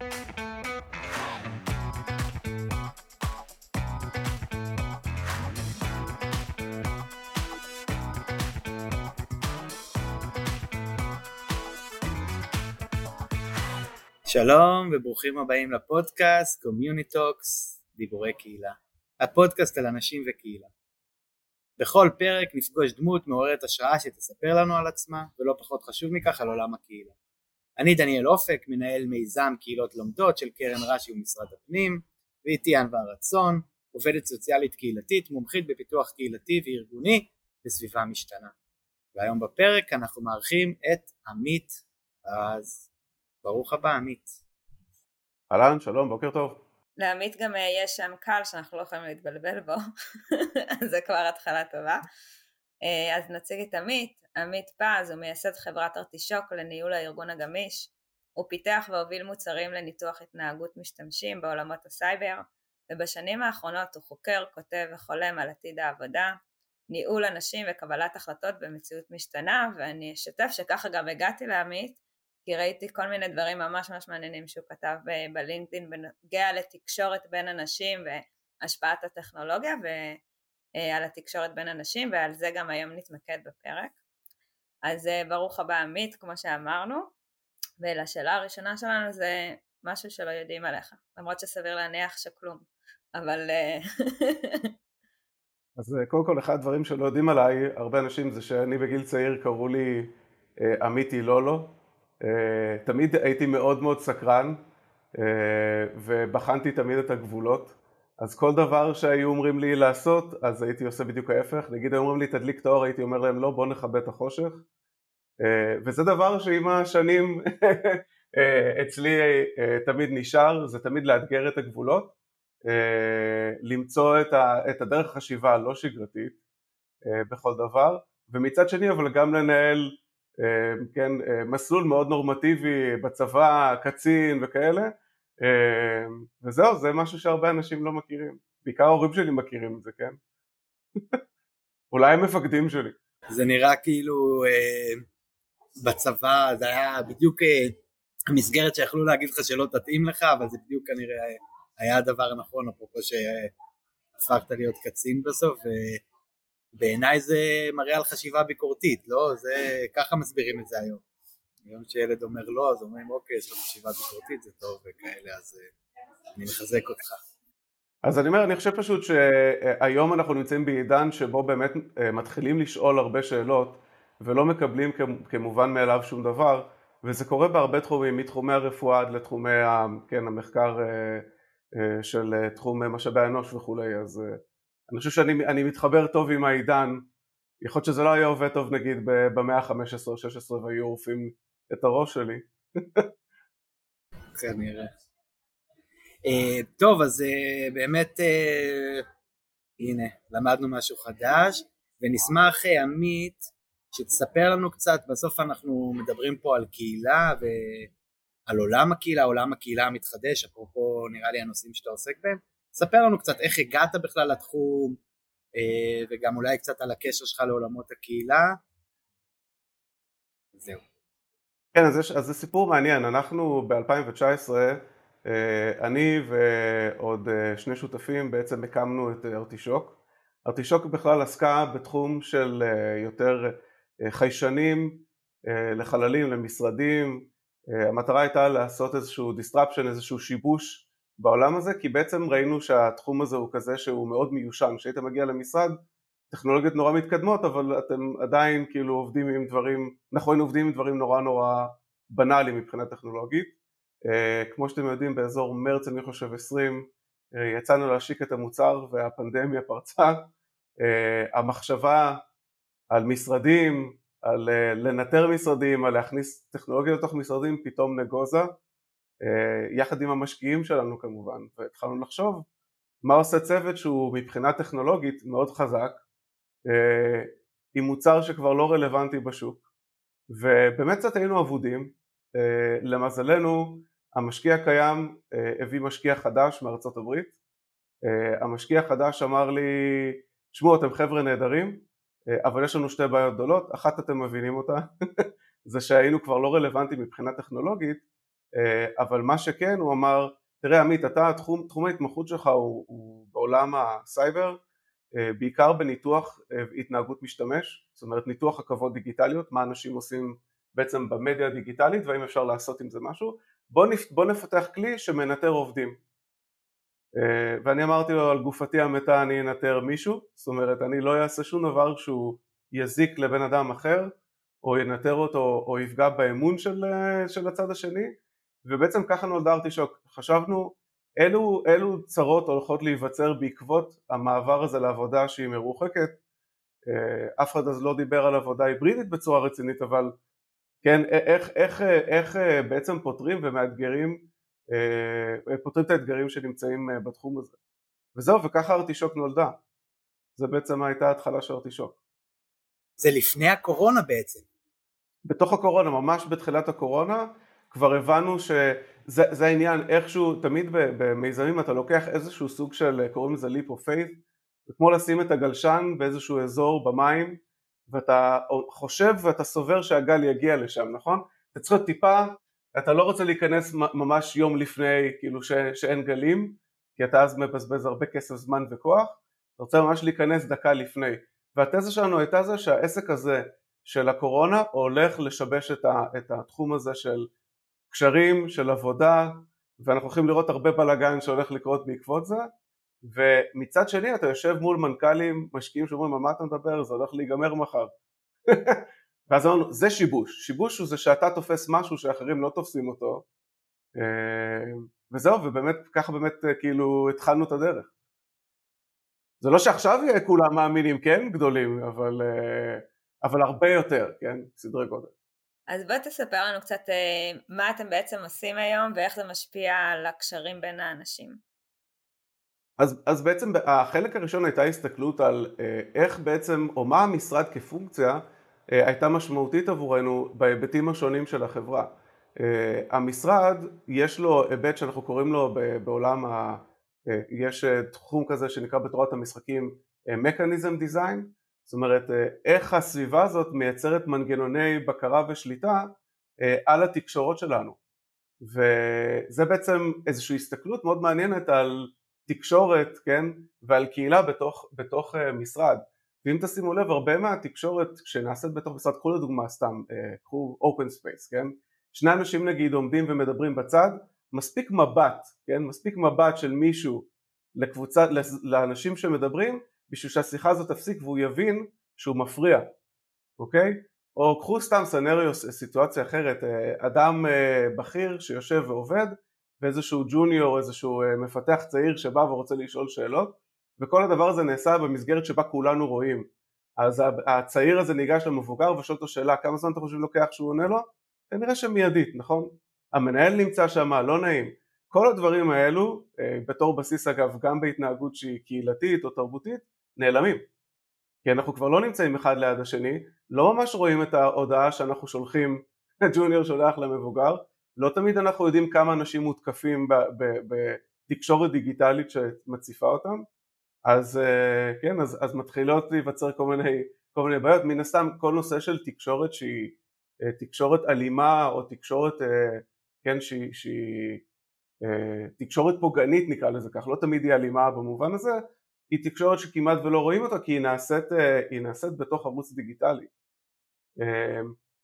שלום וברוכים הבאים לפודקאסט CommuniTalks דיבורי קהילה. הפודקאסט על אנשים וקהילה. בכל פרק נפגוש דמות מעוררת השראה שתספר לנו על עצמה ולא פחות חשוב מכך על עולם הקהילה אני דניאל אופק מנהל מיזם קהילות לומדות של קרן רש"י ומשרד הפנים ואיתי ענווה רצון עובדת סוציאלית קהילתית מומחית בפיתוח קהילתי וארגוני בסביבה משתנה והיום בפרק אנחנו מארחים את עמית אז ברוך הבא עמית. אהלן, שלום, בוקר טוב. לעמית גם אה, יש שם קל שאנחנו לא יכולים להתבלבל בו, אז זה כבר התחלה טובה. אה, אז נציג את עמית, עמית פז הוא מייסד חברת ארטישוק לניהול הארגון הגמיש, הוא פיתח והוביל מוצרים לניתוח התנהגות משתמשים בעולמות הסייבר, ובשנים האחרונות הוא חוקר, כותב וחולם על עתיד העבודה, ניהול אנשים וקבלת החלטות במציאות משתנה, ואני אשתף שככה גם הגעתי לעמית, כי ראיתי כל מיני דברים ממש ממש מעניינים שהוא כתב ב LinkedIn בנוגע לתקשורת בין אנשים והשפעת הטכנולוגיה ועל התקשורת בין אנשים ועל זה גם היום נתמקד בפרק. אז אה, ברוך הבא עמית כמו שאמרנו. ולשאלה הראשונה שלנו זה משהו שלא יודעים עליך למרות שסביר להניח שכלום אבל אה, אז אה, קודם כל אחד הדברים שלא יודעים עליי הרבה אנשים זה שאני בגיל צעיר קראו לי עמיתי לולו אה, תמיד הייתי מאוד מאוד סקרן אה, ובחנתי תמיד את הגבולות אז כל דבר שהיו אומרים לי לעשות אז הייתי עושה בדיוק ההפך. נגיד היו אומרים לי תדליק את האור הייתי אומר להם לא בוא נכבה את החושך. אה, וזה דבר שעם השנים אצלי תמיד נשאר זה תמיד לאתגר את הגבולות. למצוא את הדרך החשיבה הלא שגרתית בכל דבר. ומצד שני אבל גם לנהל אה, כן, אה, מסלול מאוד נורמטיבי בצבא, קצין וכאלה אה, וזהו, זה משהו שהרבה אנשים לא מכירים בעיקר ההורים שלי מכירים את זה, כן? אולי המפקדים שלי זה נראה כאילו בצבא זה היה בדיוק המסגרת שיכלו להגיד לך שלא תתאים לך אבל זה בדיוק כנראה היה הדבר הנכון אפרופו שהפכת להיות קצין בסוף בעיניי זה מראה על חשיבה ביקורתית, לא? זה, ככה מסבירים את זה היום. היום שילד אומר לא, אז אומרים אוקיי, יש לו חשיבה ביקורתית, זה טוב וכאלה, אז אה, אני מחזק אותך. אז אני אומר, אני חושב פשוט שהיום אנחנו נמצאים בעידן שבו באמת אה, מתחילים לשאול הרבה שאלות ולא מקבלים כמובן מאליו שום דבר וזה קורה בהרבה תחומים, מתחומי הרפואה עד לתחומי כן, המחקר אה, של תחום משאבי האנוש וכולי, אז אני חושב שאני מתחבר טוב עם העידן, יכול להיות שזה לא היה עובד טוב נגיד במאה ה-15 או 16 והיו עורפים את הראש שלי. כנראה. Uh, טוב אז uh, באמת uh, הנה למדנו משהו חדש ונשמח עמית שתספר לנו קצת בסוף אנחנו מדברים פה על קהילה ועל עולם הקהילה עולם הקהילה המתחדש אפרופו נראה לי הנושאים שאתה עוסק בהם ספר לנו קצת איך הגעת בכלל לתחום אה, וגם אולי קצת על הקשר שלך לעולמות הקהילה. זהו. כן, אז, יש, אז זה סיפור מעניין, אנחנו ב-2019, אה, אני ועוד אה, שני שותפים בעצם הקמנו את ארטישוק. ארטישוק בכלל עסקה בתחום של יותר חיישנים לחללים, למשרדים, המטרה הייתה לעשות איזשהו disruption, איזשהו שיבוש בעולם הזה כי בעצם ראינו שהתחום הזה הוא כזה שהוא מאוד מיושן. כשהיית מגיע למשרד טכנולוגיות נורא מתקדמות אבל אתם עדיין כאילו עובדים עם דברים נכון עובדים עם דברים נורא נורא בנאליים מבחינה טכנולוגית. uh, כמו שאתם יודעים באזור מרץ אני חושב 20 uh, אה, יצאנו להשיק את המוצר והפנדמיה פרצה. uh, המחשבה על משרדים על uh, לנטר משרדים על להכניס טכנולוגיה לתוך משרדים פתאום נגוזה. אה, יחד עם המשקיעים שלנו כמובן, והתחלנו לחשוב מה עושה צוות שהוא מבחינה טכנולוגית מאוד חזק עם מוצר שכבר לא רלוונטי בשוק. ובאמת קצת היינו אבודים, אה, למזלנו המשקיע הקיים הביא משקיע חדש מארצות הברית, המשקיע החדש אמר לי שמעו אתם חבר'ה נהדרים אבל יש לנו שתי בעיות גדולות, אחת אתם מבינים אותה זה שהיינו כבר לא רלוונטיים מבחינה טכנולוגית אבל מה שכן הוא אמר תראה עמית אתה תחום, תחום ההתמחות שלך הוא, הוא בעולם הסייבר בעיקר בניתוח התנהגות משתמש זאת אומרת ניתוח עכבות דיגיטליות מה אנשים עושים בעצם במדיה הדיגיטלית והאם אפשר לעשות עם זה משהו. בוא, נפ, בוא נפתח כלי שמנטר עובדים. ואני אמרתי לו על גופתי המתה אני אנטר מישהו. זאת אומרת אני לא אעשה שום דבר שהוא יזיק לבן אדם אחר או ינטר אותו או יפגע באמון של, של הצד השני. ובעצם ככה נולדה ארטישוק. חשבנו אילו, אילו צרות הולכות להיווצר בעקבות המעבר הזה לעבודה שהיא מרוחקת. אף אחד אז לא דיבר על עבודה היברידית בצורה רצינית אבל כן, איך, איך, איך בעצם פותרים ומאתגרים, פותרים את האתגרים שנמצאים בתחום הזה. וזהו וככה ארטישוק נולדה. זה בעצם הייתה ההתחלה של ארטישוק. זה לפני הקורונה בעצם. בתוך הקורונה, ממש בתחילת הקורונה כבר הבנו שזה העניין איכשהו תמיד במיזמים אתה לוקח איזשהו סוג של קוראים לזה leap of faith זה כמו לשים את הגלשן באיזשהו אזור במים ואתה חושב ואתה סובר שהגל יגיע לשם, נכון? אתה צריך להיות טיפה, אתה לא רוצה להיכנס ממש יום לפני, כאילו ש, שאין גלים, כי אתה אז מבזבז הרבה כסף, זמן וכוח, אתה רוצה ממש להיכנס דקה לפני. והתזה שלנו הייתה זה שהעסק הזה של הקורונה הולך לשבש את, ה, את התחום הזה של קשרים, של עבודה, ואנחנו הולכים לראות הרבה בלאגן שהולך לקרות בעקבות זה, ומצד שני אתה יושב מול מנכ"לים משקיעים שאומרים על מה אתה מדבר? זה הולך להיגמר מחר. ואז אמרנו זה שיבוש, שיבוש הוא זה שאתה תופס משהו שאחרים לא תופסים אותו. אה, וזהו ובאמת ככה באמת אה, כאילו התחלנו את הדרך. זה לא שעכשיו כולם מאמינים כן גדולים אבל, אה, אבל הרבה יותר כן סדרי גודל אז בוא תספר לנו קצת מה אתם בעצם עושים היום ואיך זה משפיע על הקשרים בין האנשים אז, אז בעצם החלק הראשון הייתה הסתכלות על אה, איך בעצם, או מה המשרד כפונקציה אה, הייתה משמעותית עבורנו בהיבטים השונים של החברה. אה, המשרד יש לו היבט שאנחנו קוראים לו בעולם, ה, יש תחום כזה שנקרא בתורת המשחקים Mechanism Design, זאת אומרת איך הסביבה הזאת מייצרת מנגנוני בקרה ושליטה על התקשורות שלנו. וזה בעצם איזושהי הסתכלות מאוד מעניינת על תקשורת, כן, ועל קהילה בתוך, בתוך uh, משרד. ואם תשימו לב, הרבה מהתקשורת שנעשית בתוך משרד, קחו לדוגמה סתם, קחו open space, כן, שני אנשים נגיד עומדים ומדברים בצד, מספיק מבט, כן, מספיק מבט של מישהו לקבוצה, לאנשים שמדברים, בשביל שהשיחה הזאת תפסיק והוא יבין שהוא מפריע, אוקיי? או קחו סתם סנריו, סיטואציה אחרת, אה, אדם בכיר שיושב ועובד ואיזשהו ג'וניור, איזשהו אה, מפתח צעיר שבא ורוצה לשאול שאלות וכל הדבר הזה נעשה במסגרת שבה כולנו רואים אז הצעיר הזה ניגש למבוגר ושואל אותו שאלה כמה זמן אתה חושב לוקח שהוא עונה לו? כנראה שמיידית, נכון? המנהל נמצא שם, לא נעים כל הדברים האלו, אה, בתור בסיס אגב גם בהתנהגות שהיא קהילתית או תרבותית, נעלמים. כי אנחנו כבר לא נמצאים אחד ליד השני, לא ממש רואים את ההודעה שאנחנו שולחים, ג'וניור שולח למבוגר לא תמיד אנחנו יודעים כמה אנשים מותקפים בתקשורת דיגיטלית שמציפה אותם. אז אה, כן, אז, אז מתחילות להיווצר כל מיני, כל מיני בעיות, מן הסתם כל נושא של תקשורת שהיא אה, תקשורת אלימה או תקשורת, אה, כן, שהיא, שהיא תקשורת פוגענית נקרא לזה כך, לא תמיד היא אלימה במובן הזה, היא תקשורת שכמעט ולא רואים אותה כי היא נעשית, היא נעשית בתוך ערוץ דיגיטלי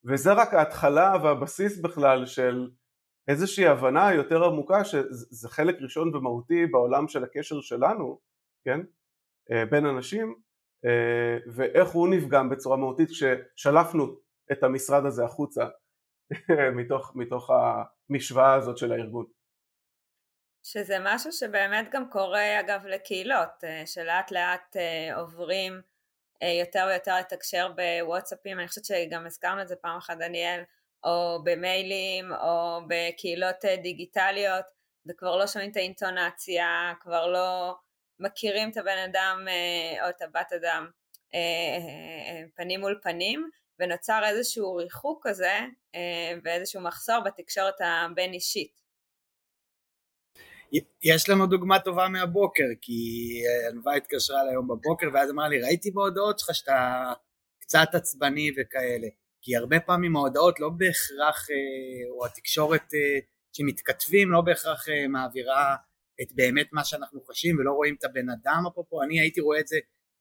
וזה רק ההתחלה והבסיס בכלל של איזושהי הבנה יותר עמוקה שזה חלק ראשון ומהותי בעולם של הקשר שלנו, כן, אה, בין אנשים אה, ואיך הוא נפגם בצורה מהותית כששלפנו את המשרד הזה החוצה מתוך, מתוך המשוואה הזאת של הארגון. שזה משהו שבאמת גם קורה אגב לקהילות, אה, שלאט לאט עוברים יותר ויותר לתקשר בוואטסאפים, אני חושבת שגם הזכרנו את זה פעם אחת דניאל, או במיילים או בקהילות אה, דיגיטליות וכבר לא שומעים את האינטונציה, כבר לא מכירים את הבן אדם אה, או את הבת אדם אה, פנים מול פנים ונוצר איזשהו ריחוק כזה ואיזשהו מחסור בתקשורת הבין אישית. יש לנו דוגמה טובה מהבוקר כי ענווה התקשרה אליי בבוקר ואז אמרה לי ראיתי בהודעות שלך שאתה קצת עצבני וכאלה. כי הרבה פעמים ההודעות לא בהכרח, אה, או התקשורת אה, שמתכתבים לא בהכרח אה, מעבירה את באמת מה שאנחנו חשים ולא רואים את הבן אדם אפרופו אני הייתי רואה את זה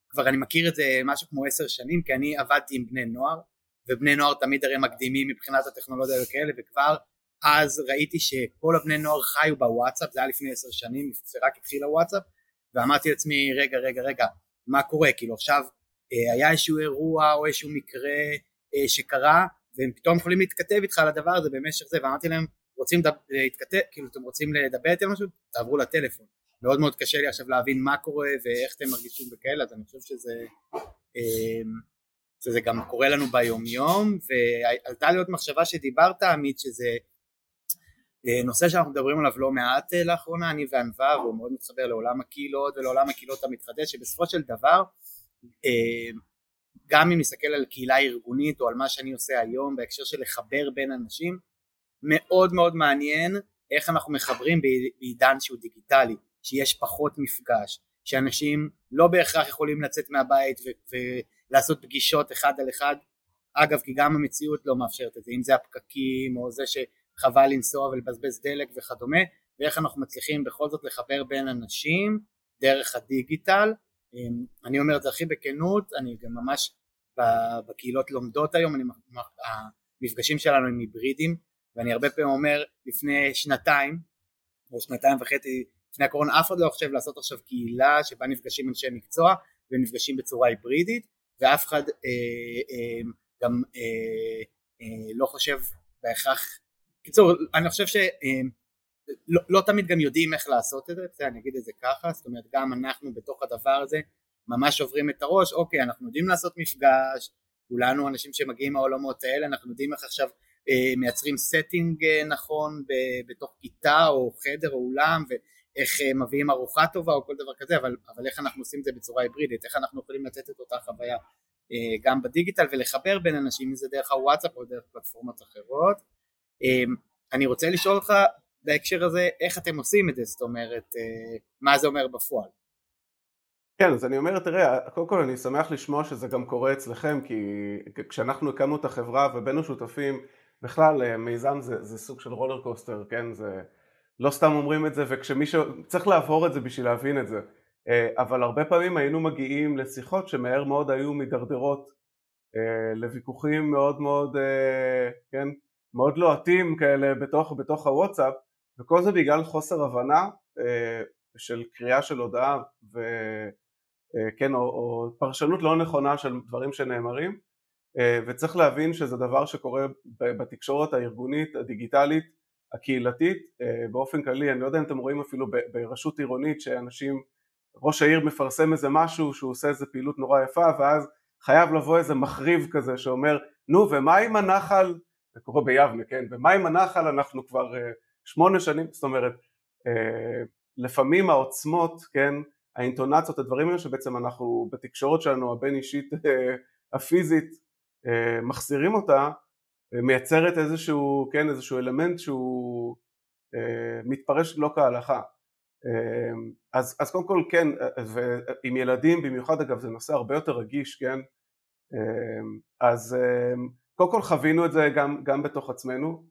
כבר אני מכיר את זה משהו כמו עשר שנים כי אני עבדתי עם בני נוער ובני נוער תמיד הרי מקדימים מבחינת הטכנולוגיה וכאלה וכבר אז ראיתי שכל הבני נוער חיו בוואטסאפ זה היה לפני עשר שנים רק התחיל הוואטסאפ ואמרתי לעצמי רגע רגע רגע מה קורה? כאילו עכשיו אה, היה איזשהו אירוע או איזשהו מקרה אה, שקרה והם פתאום יכולים להתכתב איתך על הדבר הזה במשך זה ואמרתי להם רוצים להתכתב כאילו אתם רוצים לדבר איתי על משהו? תעברו לטלפון. מאוד מאוד קשה לי עכשיו להבין מה קורה ואיך אתם מרגישים וכאלה אז אני חושב שזה אמ, שזה גם קורה לנו ביום יום ועלתה לי עוד מחשבה שדיברת עמית שזה אה, נושא שאנחנו מדברים עליו לא מעט אה, לאחרונה אני וענווה והוא מאוד מתחבר לעולם הקהילות ולעולם הקהילות המתחדש שבסופו של דבר אה, גם אם נסתכל על קהילה ארגונית או על מה שאני עושה היום בהקשר של לחבר בין אנשים מאוד מאוד מעניין איך אנחנו מחברים בעידן שהוא דיגיטלי שיש פחות מפגש שאנשים לא בהכרח יכולים לצאת מהבית ו- ולעשות פגישות אחד על אחד. אגב כי גם המציאות לא מאפשרת את זה אם זה הפקקים או זה שחבל לנסוע ולבזבז דלק וכדומה ואיך אנחנו מצליחים בכל זאת לחבר בין אנשים דרך הדיגיטל. אמ, אני אומר את זה הכי בכנות אני גם ממש בקהילות לומדות היום אני, המפגשים שלנו הם היברידים ואני הרבה פעמים אומר לפני שנתיים או שנתיים וחצי לפני הקורונה אף אחד לא חושב לעשות עכשיו קהילה שבה נפגשים אנשי מקצוע ונפגשים בצורה היברידית ואף אחד אה, אה, גם אה, אה, לא חושב בהכרח קיצור אני חושב שלא אה, לא, תמיד גם יודעים איך לעשות את זה, אני אגיד את זה ככה, זאת אומרת גם אנחנו בתוך הדבר הזה ממש עוברים את הראש, אוקיי אנחנו יודעים לעשות מפגש, כולנו אנשים שמגיעים מהעולמות האלה, אנחנו יודעים איך עכשיו אה, מייצרים setting אה, נכון בתוך כיתה או חדר או אולם ואיך אה, מביאים ארוחה טובה או כל דבר כזה אבל, אבל איך אנחנו עושים את זה בצורה היברידית איך אנחנו יכולים לתת את אותה חוויה גם בדיגיטל ולחבר בין אנשים אם זה דרך הוואטסאפ או דרך פלטפורמות אחרות אני רוצה לשאול אותך בהקשר הזה איך אתם עושים את זה זאת אומרת מה זה אומר בפועל כן, אז אני אומר, תראה, קודם כל אני שמח לשמוע שזה גם קורה אצלכם, כי כשאנחנו הקמנו את החברה ובין השותפים, בכלל אה, מיזם זה, זה סוג של רולר קוסטר, כן? זה לא סתם אומרים את זה וכשמישהו צריך לעבור את זה בשביל להבין את זה אה, אבל הרבה פעמים היינו מגיעים לשיחות שמהר מאוד היו מידרדרות אה, לוויכוחים מאוד מאוד, כן? מאוד לוהטים כאלה בתוך, בתוך הוואטסאפ וכל זה בגלל חוסר הבנה של קריאה של הודעה וכן, או, או פרשנות לא נכונה של דברים שנאמרים אה, וצריך להבין שזה דבר שקורה בתקשורת הארגונית, הדיגיטלית, הקהילתית, אה, באופן כללי, אני לא יודע אם אתם רואים אפילו ברשות עירונית שאנשים, ראש העיר מפרסם איזה משהו שהוא עושה איזה פעילות נורא יפה ואז חייב לבוא איזה מחריב כזה שאומר נו ומה עם הנחל, זה קורה ביבנה כן, ומה עם הנחל? אנחנו כבר אה, שמונה שנים, זאת אומרת לפעמים העוצמות, כן, האינטונציות, הדברים האלה שבעצם אנחנו בתקשורת שלנו הבין אישית הפיזית אה, מחזירים אותה אה, מייצרת איזשהו, כן, איזשהו אלמנט שהוא אה, מתפרש לא כהלכה. אז, אז קודם כל כן, ועם ילדים במיוחד אגב זה נושא הרבה יותר רגיש, כן, אז קודם כל חווינו את זה גם, גם בתוך עצמנו,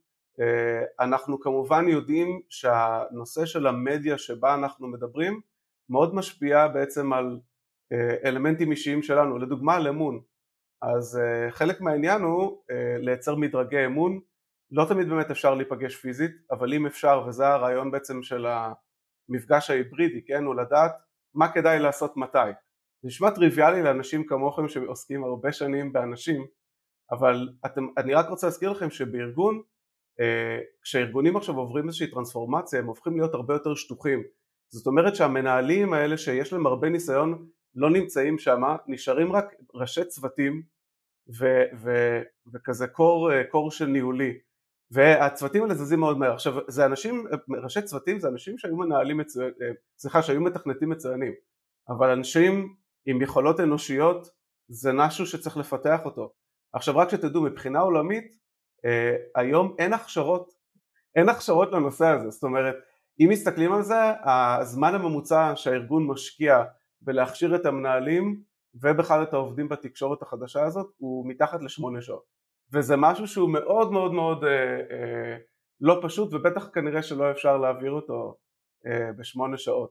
אנחנו כמובן יודעים שהנושא של המדיה שבה אנחנו מדברים מאוד משפיע בעצם על אלמנטים אישיים שלנו, לדוגמה על אמון, אז uh, חלק מהעניין הוא לייצר מדרגי אמון, לא תמיד באמת אפשר להיפגש פיזית, אבל אם אפשר, וזה הרעיון בעצם של המפגש ההיברידי, כן, הוא לדעת מה כדאי לעשות מתי. זה נשמע טריוויאלי לאנשים כמוכם שעוסקים הרבה שנים באנשים, אבל אתם, אני רק רוצה להזכיר לכם שבארגון, uh, כשארגונים עכשיו עוברים איזושהי טרנספורמציה, הם הופכים להיות הרבה יותר שטוחים. זאת אומרת שהמנהלים האלה שיש להם הרבה ניסיון לא נמצאים שם, נשארים רק ראשי צוותים ו, ו, וכזה קור, קור של ניהולי. והצוותים האלה זזים מאוד מהר. עכשיו זה אנשים, ראשי צוותים זה אנשים שהיו מנהלים מצוינים, סליחה שהיו מתכנתים מצוינים. אבל אנשים עם יכולות אנושיות זה משהו שצריך לפתח אותו עכשיו רק שתדעו מבחינה עולמית אה, היום אין הכשרות אין הכשרות לנושא הזה זאת אומרת אם מסתכלים על זה הזמן הממוצע שהארגון משקיע בלהכשיר את המנהלים ובכלל את העובדים בתקשורת החדשה הזאת הוא מתחת לשמונה שעות וזה משהו שהוא מאוד מאוד מאוד אה, אה, לא פשוט ובטח כנראה שלא אפשר להעביר אותו אה, בשמונה שעות.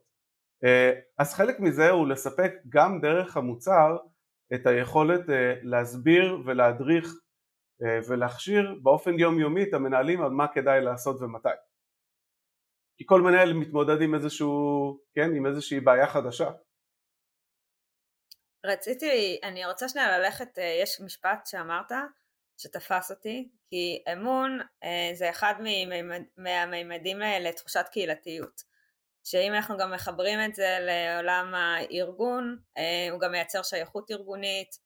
אה, אז חלק מזה הוא לספק גם דרך המוצר את היכולת אה, להסביר ולהדריך אה, ולהכשיר באופן יומיומי את המנהלים על מה כדאי לעשות ומתי. כי כל מנהל מתמודד עם איזשהו, כן, עם איזושהי בעיה חדשה. רציתי, אני רוצה שנייה ללכת, אה, יש משפט שאמרת שתפס אותי, כי אמון זה אחד מהמימדים לתחושת קהילתיות. שאם אנחנו גם מחברים את זה לעולם הארגון, הוא גם מייצר שייכות ארגונית,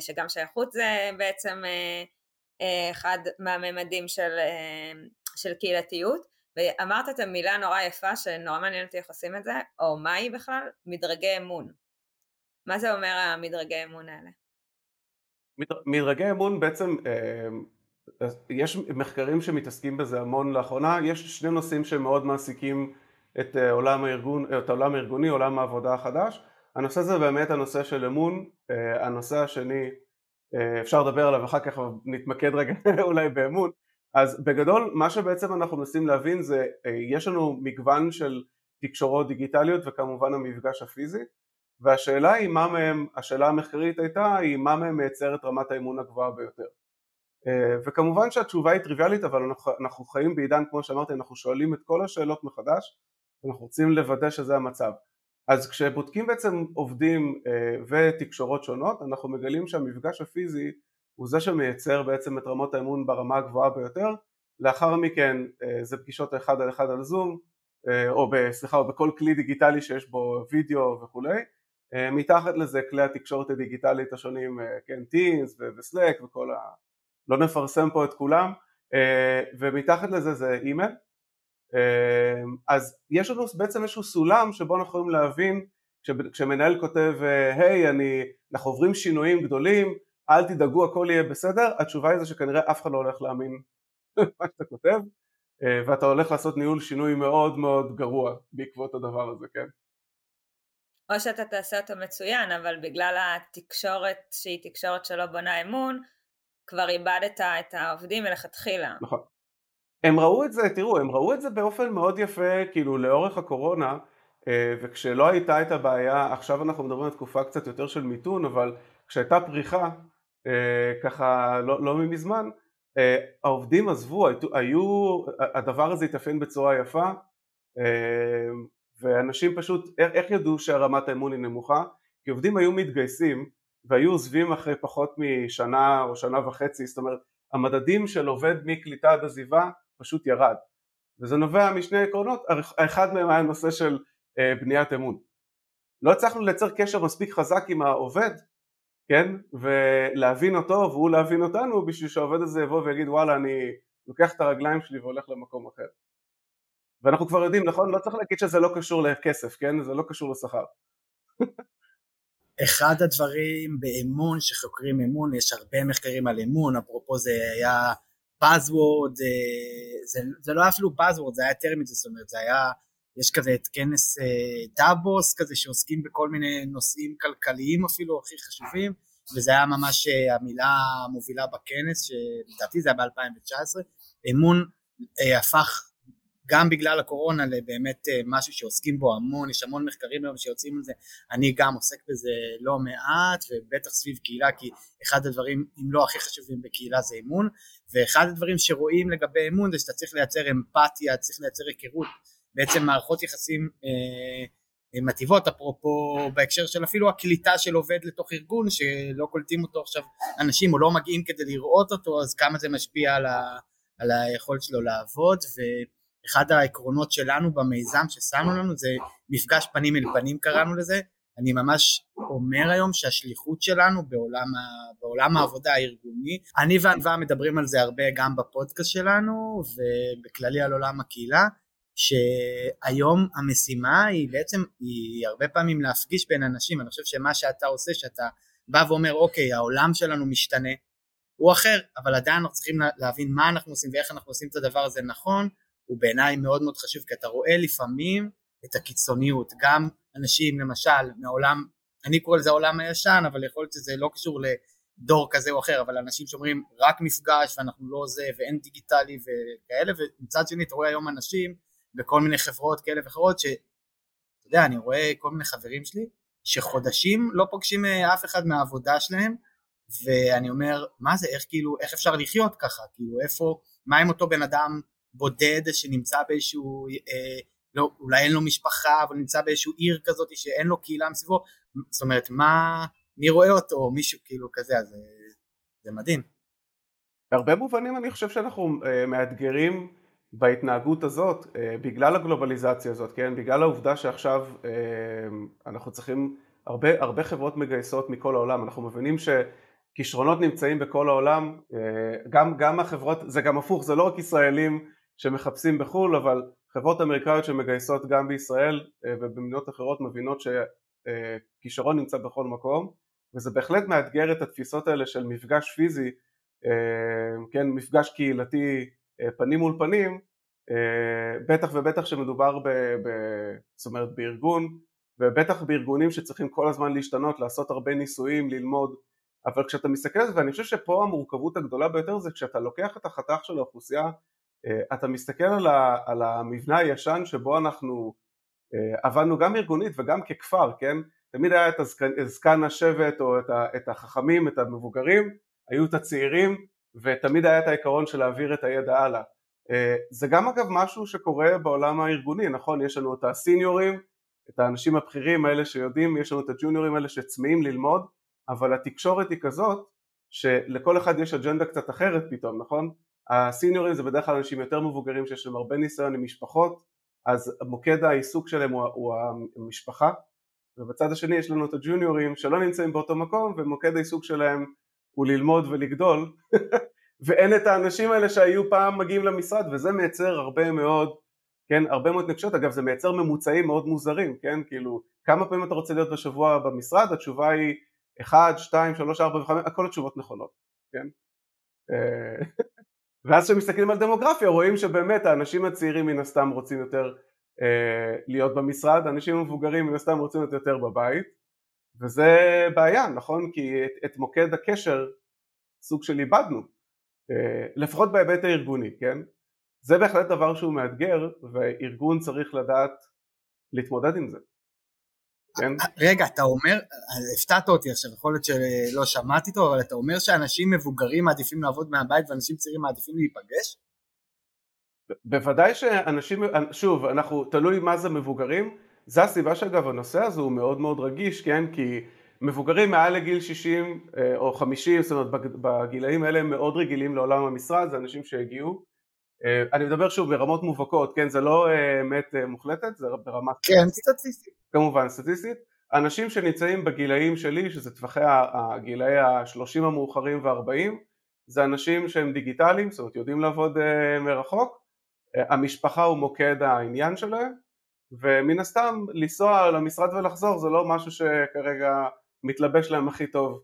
שגם שייכות זה בעצם אחד מהממדים של, של קהילתיות ואמרת את המילה נורא יפה שנורא מעניין אותי איך עושים את זה או מה היא בכלל? מדרגי אמון מה זה אומר המדרגי אמון האלה? מדרגי אמון בעצם אה, יש מחקרים שמתעסקים בזה המון לאחרונה יש שני נושאים שמאוד מעסיקים את אה, עולם הארגון, את העולם הארגוני, עולם העבודה החדש. הנושא זה באמת הנושא של אמון, אה, הנושא השני אה, אפשר לדבר עליו אחר כך נתמקד רגע אולי באמון. אז בגדול מה שבעצם אנחנו מנסים להבין זה יש לנו מגוון של תקשורות דיגיטליות וכמובן המפגש הפיזי. והשאלה היא מה מהם, השאלה המחקרית הייתה היא מה מהם מייצר את רמת האמון הגבוהה ביותר. וכמובן שהתשובה היא טריוויאלית אבל אנחנו חיים בעידן כמו שאמרתי אנחנו שואלים את כל השאלות מחדש אנחנו רוצים לוודא שזה המצב. אז כשבודקים בעצם עובדים אה, ותקשורות שונות אנחנו מגלים שהמפגש הפיזי הוא זה שמייצר בעצם את רמות האמון ברמה הגבוהה ביותר. לאחר מכן אה, זה פגישות אחד על אחד על זום אה, או סליחה או בכל כלי דיגיטלי שיש בו וידאו וכולי. מתחת לזה כלי התקשורת הדיגיטלית השונים כן טינס וסלק וכל ה... לא נפרסם פה את כולם. ומתחת לזה זה אימייל אז יש לנו בעצם איזשהו סולם שבו אנחנו יכולים להבין כשמנהל כותב היי אני, אנחנו עוברים שינויים גדולים אל תדאגו הכל יהיה בסדר התשובה היא זה שכנראה אף אחד לא הולך להאמין מה שאתה כותב אה, ואתה הולך לעשות ניהול שינוי מאוד מאוד גרוע בעקבות הדבר הזה כן? או שאתה תעשה אותו מצוין אבל בגלל התקשורת שהיא תקשורת שלא בונה אמון כבר איבדת את העובדים מלכתחילה. נכון הם ראו את זה, תראו, הם ראו את זה באופן מאוד יפה, כאילו לאורך הקורונה, אה, וכשלא הייתה את הבעיה, עכשיו אנחנו מדברים על תקופה קצת יותר של מיתון, אבל כשהייתה פריחה, אה, ככה לא, לא מזמן, אה, העובדים עזבו, היו, הדבר הזה התאפיין בצורה יפה, ואנשים פשוט, איך ידעו שהרמת האמון היא נמוכה? כי עובדים היו מתגייסים והיו עוזבים אחרי פחות משנה או שנה וחצי, זאת אומרת המדדים של עובד מקליטה עד עזיבה פשוט ירד. וזה נובע משני עקרונות, האחד מהם היה נושא של אה, בניית אמון. לא הצלחנו לייצר קשר מספיק חזק עם העובד כן? ולהבין אותו והוא להבין אותנו בשביל שהעובד הזה יבוא ויגיד וואלה אני לוקח את הרגליים שלי והולך למקום אחר. ואנחנו כבר יודעים נכון? לא צריך להגיד שזה לא קשור לכסף כן? זה לא קשור לשכר. אחד הדברים באמון שחוקרים אמון יש הרבה מחקרים על אמון אפרופו זה היה Buzzword, זה, זה, לא היה אפילו Buzzword, זה היה יותר מזה, זאת אומרת, זה היה, יש כזה את כנס דאבוס כזה שעוסקים בכל מיני נושאים כלכליים אפילו הכי חשובים, וזה היה ממש אה, המילה המובילה בכנס, שלדעתי זה היה ב-2019, אמון אה, הפך גם בגלל הקורונה לבאמת אה, משהו שעוסקים בו המון, יש המון מחקרים היום שיוצאים על זה, אני גם עוסק בזה לא מעט ובטח סביב קהילה כי אחד הדברים אם לא הכי חשובים בקהילה זה אמון ואחד הדברים שרואים לגבי אמון זה שאתה צריך לייצר אמפתיה, צריך לייצר היכרות, בעצם מערכות יחסים אה, מטיבות אפרופו בהקשר של אפילו הקליטה של עובד לתוך ארגון שלא קולטים אותו עכשיו אנשים או לא מגיעים כדי לראות אותו אז כמה זה משפיע על, ה, על היכולת שלו לעבוד ו... אחד העקרונות שלנו במיזם ששמנו לנו זה מפגש פנים אל פנים קראנו לזה. אני ממש אומר היום שהשליחות שלנו בעולם, ה, בעולם העבודה הארגוני, אני וענווה מדברים על זה הרבה גם בפודקאסט שלנו ובכללי על עולם הקהילה, שהיום המשימה היא בעצם, היא הרבה פעמים להפגיש בין אנשים, אני חושב שמה שאתה עושה, שאתה בא ואומר אוקיי העולם שלנו משתנה, הוא אחר, אבל עדיין אנחנו צריכים להבין מה אנחנו עושים ואיך אנחנו עושים את הדבר הזה נכון, הוא בעיניי מאוד מאוד חשוב כי אתה רואה לפעמים את הקיצוניות. גם אנשים למשל מעולם אני קורא לזה העולם הישן אבל יכול להיות שזה לא קשור דור כזה או אחר, אבל אנשים שאומרים רק מפגש ואנחנו לא זה ואין דיגיטלי וכאלה, ומצד שני אתה רואה היום אנשים בכל מיני חברות כאלה ואחרות, שאתה יודע, אני רואה כל מיני חברים שלי, שחודשים לא פוגשים אה, אף אחד מהעבודה שלהם, ואני אומר, מה זה, איך כאילו, איך אפשר לחיות ככה, כאילו איפה, מה עם אותו בן אדם בודד שנמצא באיזשהו, אה, לא, אולי אין לו משפחה, אבל נמצא באיזשהו עיר כזאת שאין לו קהילה מסביבו, זאת אומרת, מה, מי רואה אותו, או מישהו כאילו כזה, אז זה, מדהים. בהרבה מובנים אני חושב שאנחנו uh, מאתגרים בהתנהגות הזאת, uh, בגלל הגלובליזציה הזאת, כן, בגלל העובדה שעכשיו uh, אנחנו צריכים, הרבה, הרבה חברות מגייסות מכל העולם, אנחנו מבינים שכישרונות נמצאים בכל העולם, uh, גם, גם החברות, זה גם הפוך, זה לא רק ישראלים שמחפשים בחו"ל, אבל חברות אמריקאיות שמגייסות גם בישראל uh, ובמדינות אחרות מבינות שכישרון נמצא בכל מקום וזה בהחלט מאתגר את התפיסות האלה של מפגש פיזי, אה, כן, מפגש קהילתי אה, פנים מול פנים, אה, בטח ובטח שמדובר ב, ב, זאת אומרת בארגון, ובטח בארגונים שצריכים כל הזמן להשתנות, לעשות הרבה ניסויים, ללמוד, אבל כשאתה מסתכל על זה, ואני חושב שפה המורכבות הגדולה ביותר זה כשאתה לוקח את החתך של האוכלוסייה, אתה מסתכל על, ה, על המבנה הישן שבו אנחנו עבדנו גם ארגונית וגם ככפר, כן? תמיד היה את זקן השבט או את, ה, את החכמים, את המבוגרים, היו את הצעירים ותמיד היה את העיקרון של להעביר את הידע הלאה. אה, זה גם אגב משהו שקורה בעולם הארגוני, נכון? יש לנו את הסיניורים, את האנשים הבכירים האלה שיודעים, יש לנו את הג'וניורים האלה שצמאים ללמוד, אבל התקשורת היא כזאת שלכל אחד יש אג'נדה קצת אחרת פתאום, נכון? הסיניורים זה בדרך כלל אנשים יותר מבוגרים שיש להם הרבה ניסיון עם משפחות, אז מוקד העיסוק שלהם הוא, הוא המשפחה, ובצד השני יש לנו את הג'וניורים שלא נמצאים באותו מקום ומוקד העיסוק שלהם הוא ללמוד ולגדול ואין את האנשים האלה שהיו פעם מגיעים למשרד וזה מייצר הרבה מאוד, כן, הרבה מאוד נקשות, אגב זה מייצר ממוצעים מאוד מוזרים, כן, כאילו כמה פעמים אתה רוצה להיות בשבוע במשרד, התשובה היא 1, 2, 3, 4 ו-5, הכל התשובות נכונות, כן, אה, ואז כשמסתכלים על דמוגרפיה רואים שבאמת האנשים הצעירים מן הסתם רוצים יותר אה, להיות במשרד, אנשים מבוגרים מן הסתם רוצים להיות יותר בבית וזה בעיה, נכון? כי את, את מוקד הקשר סוג של איבדנו, אה, לפחות בהיבט הארגוני, כן? זה בהחלט דבר שהוא מאתגר וארגון צריך לדעת להתמודד עם זה. כן? רגע, אתה אומר, הפתעת אותי עכשיו, יכול להיות שלא שמעתי טוב, אבל אתה אומר שאנשים מבוגרים מעדיפים לעבוד מהבית ואנשים צעירים מעדיפים להיפגש? בוודאי שאנשים, שוב, אנחנו, תלוי מה זה מבוגרים, זה הסיבה שאגב הנושא הזה הוא מאוד מאוד רגיש, כן, כי מבוגרים מעל לגיל 60 אה, או 50, זאת אומרת בגילאים האלה הם מאוד רגילים לעולם המשרד, זה אנשים שהגיעו, אה, אני מדבר שוב ברמות מובהקות, כן, זה לא אה, אמת מוחלטת, זה ברמת... כן, סטטיסטית. כמובן, סטטיסטית. אנשים שנמצאים בגילאים שלי, שזה טווחי הגילאי ה-30 המאוחרים וה-40, זה אנשים שהם דיגיטליים, זאת אומרת יודעים לעבוד מרחוק, המשפחה הוא מוקד העניין שלהם ומן הסתם לנסוע למשרד ולחזור זה לא משהו שכרגע מתלבש להם הכי טוב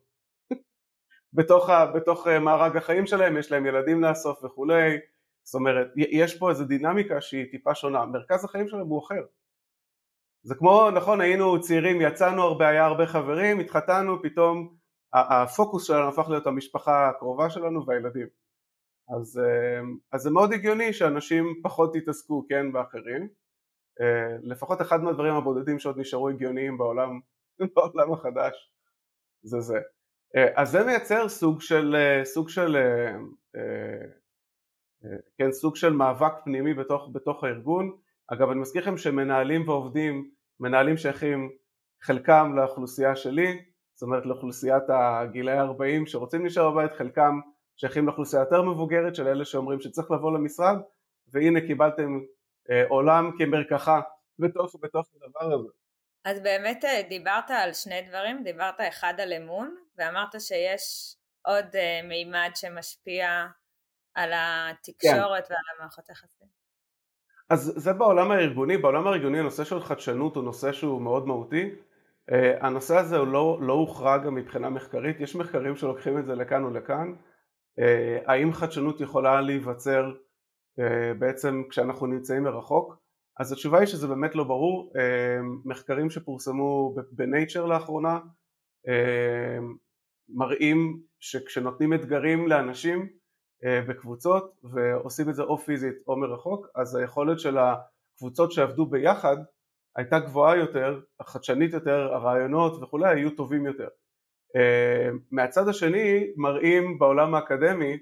בתוך, בתוך אה, מארג החיים שלהם, יש להם ילדים לאסוף וכולי, זאת אומרת יש פה איזו דינמיקה שהיא טיפה שונה, מרכז החיים שלהם הוא אחר. זה כמו, נכון היינו צעירים, יצאנו הרבה, היה הרבה חברים, התחתנו, פתאום הפוקוס שלנו הפך להיות המשפחה הקרובה שלנו והילדים. אז, אה, אז זה מאוד הגיוני שאנשים פחות יתעסקו כן באחרים. אה, לפחות אחד מהדברים הבודדים שעוד נשארו הגיוניים בעולם, בעולם החדש זה זה. אה, אז זה מייצר סוג של, סוג של כן, סוג של מאבק פנימי בתוך, בתוך הארגון אגב אני מזכיר לכם שמנהלים ועובדים מנהלים שייכים חלקם לאוכלוסייה שלי זאת אומרת לאוכלוסיית הגילאי 40 שרוצים להישאר בבית חלקם שייכים לאוכלוסייה יותר מבוגרת של אלה שאומרים שצריך לבוא למשרד והנה קיבלתם אה, עולם כמרקחה בתוך, בתוך הדבר הזה. אז באמת אה, דיברת על שני דברים, דיברת אחד על אמון ואמרת שיש עוד אה, מימד שמשפיע על התקשורת כן. ועל המערכות היחסים. אז זה בעולם הארגוני, בעולם הארגוני הנושא של חדשנות הוא נושא שהוא מאוד מהותי הנושא הזה הוא לא, לא הוכרע גם מבחינה מחקרית, יש מחקרים שלוקחים את זה לכאן ולכאן אה, האם חדשנות יכולה להיווצר אה, בעצם כשאנחנו נמצאים מרחוק? אז התשובה היא שזה באמת לא ברור, אה, מחקרים שפורסמו בנייצ'ר לאחרונה מראים שכשנותנים אתגרים לאנשים בקבוצות ועושים את זה או פיזית או מרחוק אז היכולת של הקבוצות שעבדו ביחד הייתה גבוהה יותר, חדשנית יותר, הרעיונות וכולי היו טובים יותר. מהצד השני מראים בעולם האקדמי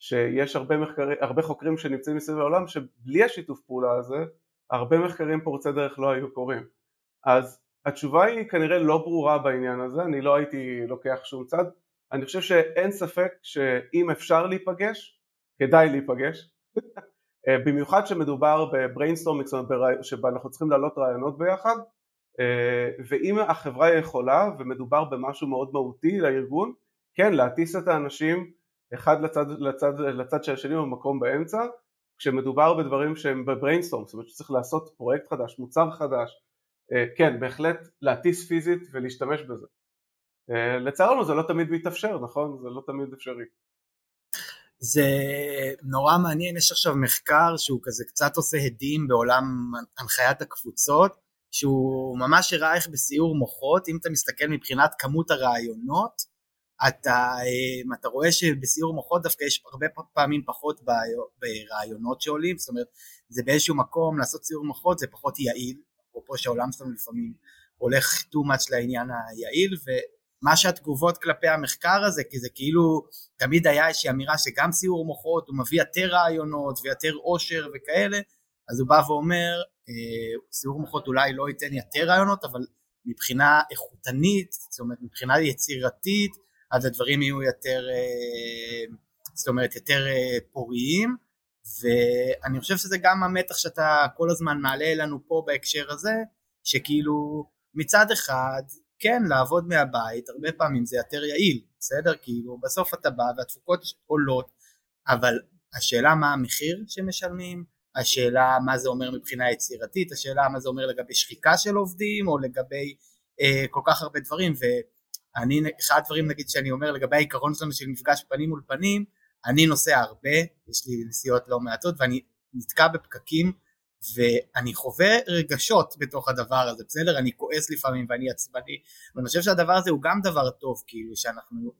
שיש הרבה, מחקרי, הרבה חוקרים שנמצאים מסביב לעולם שבלי השיתוף פעולה הזה הרבה מחקרים פורצי דרך לא היו קורים. אז התשובה היא כנראה לא ברורה בעניין הזה, אני לא הייתי לוקח שום צד, אני חושב שאין ספק שאם אפשר להיפגש, כדאי להיפגש, במיוחד שמדובר ב brainstorming, שבה אנחנו צריכים להעלות רעיונות ביחד, ואם החברה יכולה ומדובר במשהו מאוד מהותי לארגון, כן להטיס את האנשים אחד לצד, לצד, לצד של השני במקום באמצע, כשמדובר בדברים שהם ב brainstorm, זאת אומרת שצריך לעשות פרויקט חדש, מוצר חדש, כן בהחלט להטיס פיזית ולהשתמש בזה. לצערנו זה לא תמיד מתאפשר, נכון? זה לא תמיד אפשרי. זה נורא מעניין, יש עכשיו מחקר שהוא כזה קצת עושה הדים בעולם הנחיית הקבוצות, שהוא ממש הראה איך בסיור מוחות, אם אתה מסתכל מבחינת כמות הרעיונות, אתה, אתה רואה שבסיור מוחות דווקא יש הרבה פעמים פחות ברעיונות שעולים, זאת אומרת זה באיזשהו מקום לעשות סיור מוחות זה פחות יעיל, אפרופו שהעולם שלנו לפעמים הולך too much לעניין היעיל, ומה שהתגובות כלפי המחקר הזה, כי זה כאילו תמיד היה איזושהי אמירה שגם סיור מוחות הוא מביא יותר רעיונות ויותר עושר וכאלה, אז הוא בא ואומר אה, סיור מוחות אולי לא ייתן יותר רעיונות, אבל מבחינה איכותנית, זאת אומרת מבחינה יצירתית, אז הדברים יהיו יותר, אה, זאת אומרת יותר אה, פוריים, ואני חושב שזה גם המתח שאתה כל הזמן מעלה לנו פה בהקשר הזה, שכאילו מצד אחד כן לעבוד מהבית הרבה פעמים זה יותר יעיל בסדר? כאילו בסוף אתה בא והתפוקות עולות אבל השאלה מה המחיר שמשלמים השאלה מה זה אומר מבחינה יצירתית השאלה מה זה אומר לגבי שחיקה של עובדים או לגבי אה, כל כך הרבה דברים ואני אחד הדברים נגיד שאני אומר לגבי העיקרון שלנו של מפגש פנים מול פנים אני נוסע הרבה יש לי נסיעות לא מעטות ואני נתקע בפקקים ואני חווה רגשות בתוך הדבר הזה, בסדר? אני כועס לפעמים ואני עצבני, ואני חושב שהדבר הזה הוא גם דבר טוב, כאילו שאנחנו,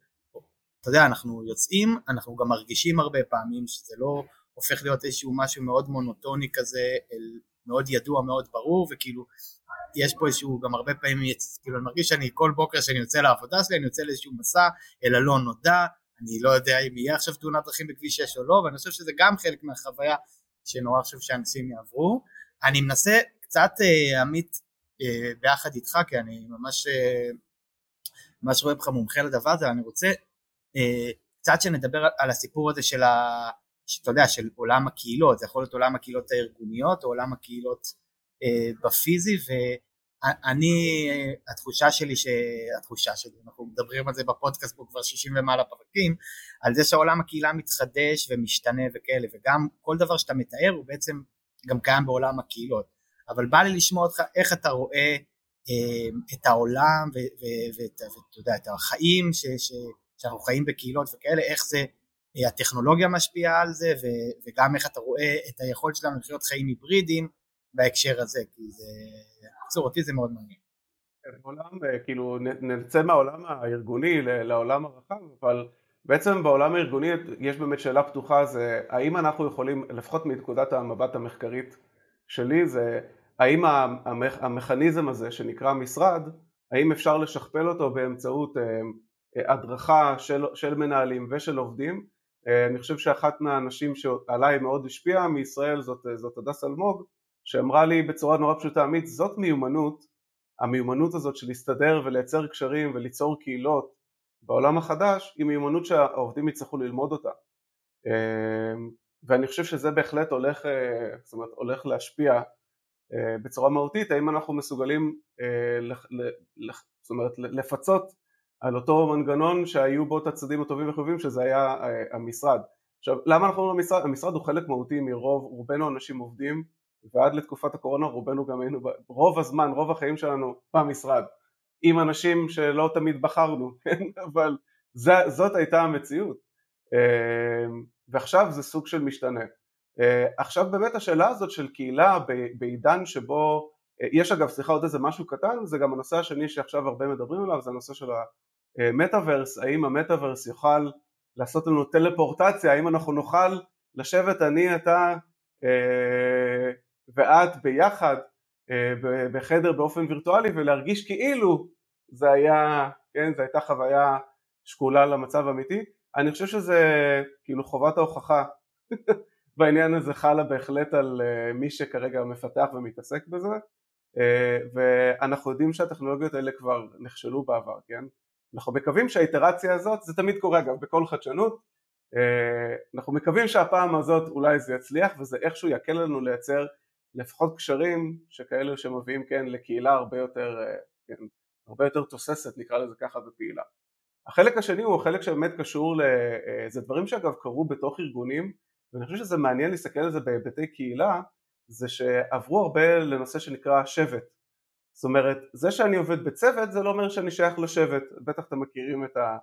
אתה יודע, אנחנו יוצאים, אנחנו גם מרגישים הרבה פעמים שזה לא הופך להיות איזשהו משהו מאוד מונוטוני כזה, אל מאוד ידוע, מאוד ברור, וכאילו יש פה איזשהו גם הרבה פעמים, כאילו אני מרגיש שאני כל בוקר שאני יוצא לעבודה שלי, אני יוצא לאיזשהו מסע אל הלא נודע, אני לא יודע אם יהיה עכשיו תאונת דרכים בכביש 6 או לא, ואני חושב שזה גם חלק מהחוויה שנורא חשוב שאנשים יעברו. אני מנסה קצת אה, עמית אה, ביחד איתך כי אני ממש אה, ממש רואה בך מומחה לדבר הזה, אני רוצה קצת שנדבר על הסיפור הזה של ה... שאתה יודע, של עולם הקהילות, זה יכול להיות עולם הקהילות הארגוניות או עולם הקהילות בפיזי ואני, התחושה שלי, התחושה שלי, אנחנו מדברים על זה בפודקאסט פה כבר 60 ומעלה פרקים, על זה שהעולם הקהילה מתחדש ומשתנה וכאלה, וגם כל דבר שאתה מתאר הוא בעצם גם קיים בעולם הקהילות, אבל בא לי לשמוע אותך איך אתה רואה אה, את העולם ואתה יודע, את החיים ש, ש, שאנחנו חיים בקהילות וכאלה, איך זה, אה, הטכנולוגיה משפיעה על זה ו, וגם איך אתה רואה את היכולת שלנו לחיות חיים היברידיים בהקשר הזה, כי זה, בקיצור אותי זה מאוד מעניין. כן, עולם, אה, כאילו נצא מהעולם הארגוני לעולם הרחב, אבל בעצם בעולם הארגוני יש באמת שאלה פתוחה זה האם אנחנו יכולים, לפחות מנקודת המבט המחקרית שלי זה האם המכניזם הזה שנקרא משרד, האם אפשר לשכפל אותו באמצעות אה, הדרכה של, של מנהלים ושל עובדים אה, אני חושב שאחת מהאנשים שעליי מאוד השפיעה מישראל זאת, זאת הדס אלמוג שאמרה לי בצורה נורא פשוטה עמית זאת מיומנות המיומנות הזאת של להסתדר ולייצר קשרים וליצור קהילות בעולם החדש היא מיומנות שהעובדים יצטרכו ללמוד אותה אמ, ואני חושב שזה בהחלט הולך, אה, זאת אומרת, הולך להשפיע אה, בצורה מהותית האם אנחנו מסוגלים אה, זאת אומרת, לפצות על אותו מנגנון שהיו בו את הצדדים הטובים וחיובים שזה היה המשרד עכשיו למה אנחנו אומרים המשרד? המשרד הוא חלק מהותי מרוב, רובנו אנשים עובדים ועד לתקופת הקורונה רובנו גם היינו, רוב הזמן, רוב החיים שלנו במשרד עם אנשים שלא תמיד בחרנו, כן? אבל זה, זאת הייתה המציאות אמ, ועכשיו זה סוג של משתנה. אה, עכשיו באמת השאלה הזאת של קהילה בעידן שבו, אה, יש אגב סליחה עוד איזה משהו קטן, זה גם הנושא השני שעכשיו הרבה מדברים עליו, זה הנושא של מטאוורס, האם המטאוורס יוכל לעשות לנו טלפורטציה, האם אנחנו נוכל לשבת אני, אתה ואת ביחד בחדר באופן וירטואלי ולהרגיש כאילו זה היה, כן, זו הייתה חוויה שקולה למצב האמיתי. אני חושב שזה כאילו חובת ההוכחה בעניין הזה חלה בהחלט על מי שכרגע מפתח ומתעסק בזה ואנחנו יודעים שהטכנולוגיות האלה כבר נכשלו בעבר, כן? אנחנו מקווים שהאיטרציה הזאת, זה תמיד קורה אגב בכל חדשנות, אנחנו מקווים שהפעם הזאת אולי זה יצליח וזה איכשהו יקל לנו לייצר לפחות קשרים שכאלו שמביאים כן לקהילה הרבה יותר, כן, הרבה יותר תוססת נקרא לזה ככה ופעילה. החלק השני הוא החלק שבאמת קשור, זה דברים שאגב קרו בתוך ארגונים ואני חושב שזה מעניין להסתכל על זה בהיבטי קהילה זה שעברו הרבה לנושא שנקרא שבט. זאת אומרת זה שאני עובד בצוות זה לא אומר שאני שייך לשבט. בטח אתם מכירים את ה...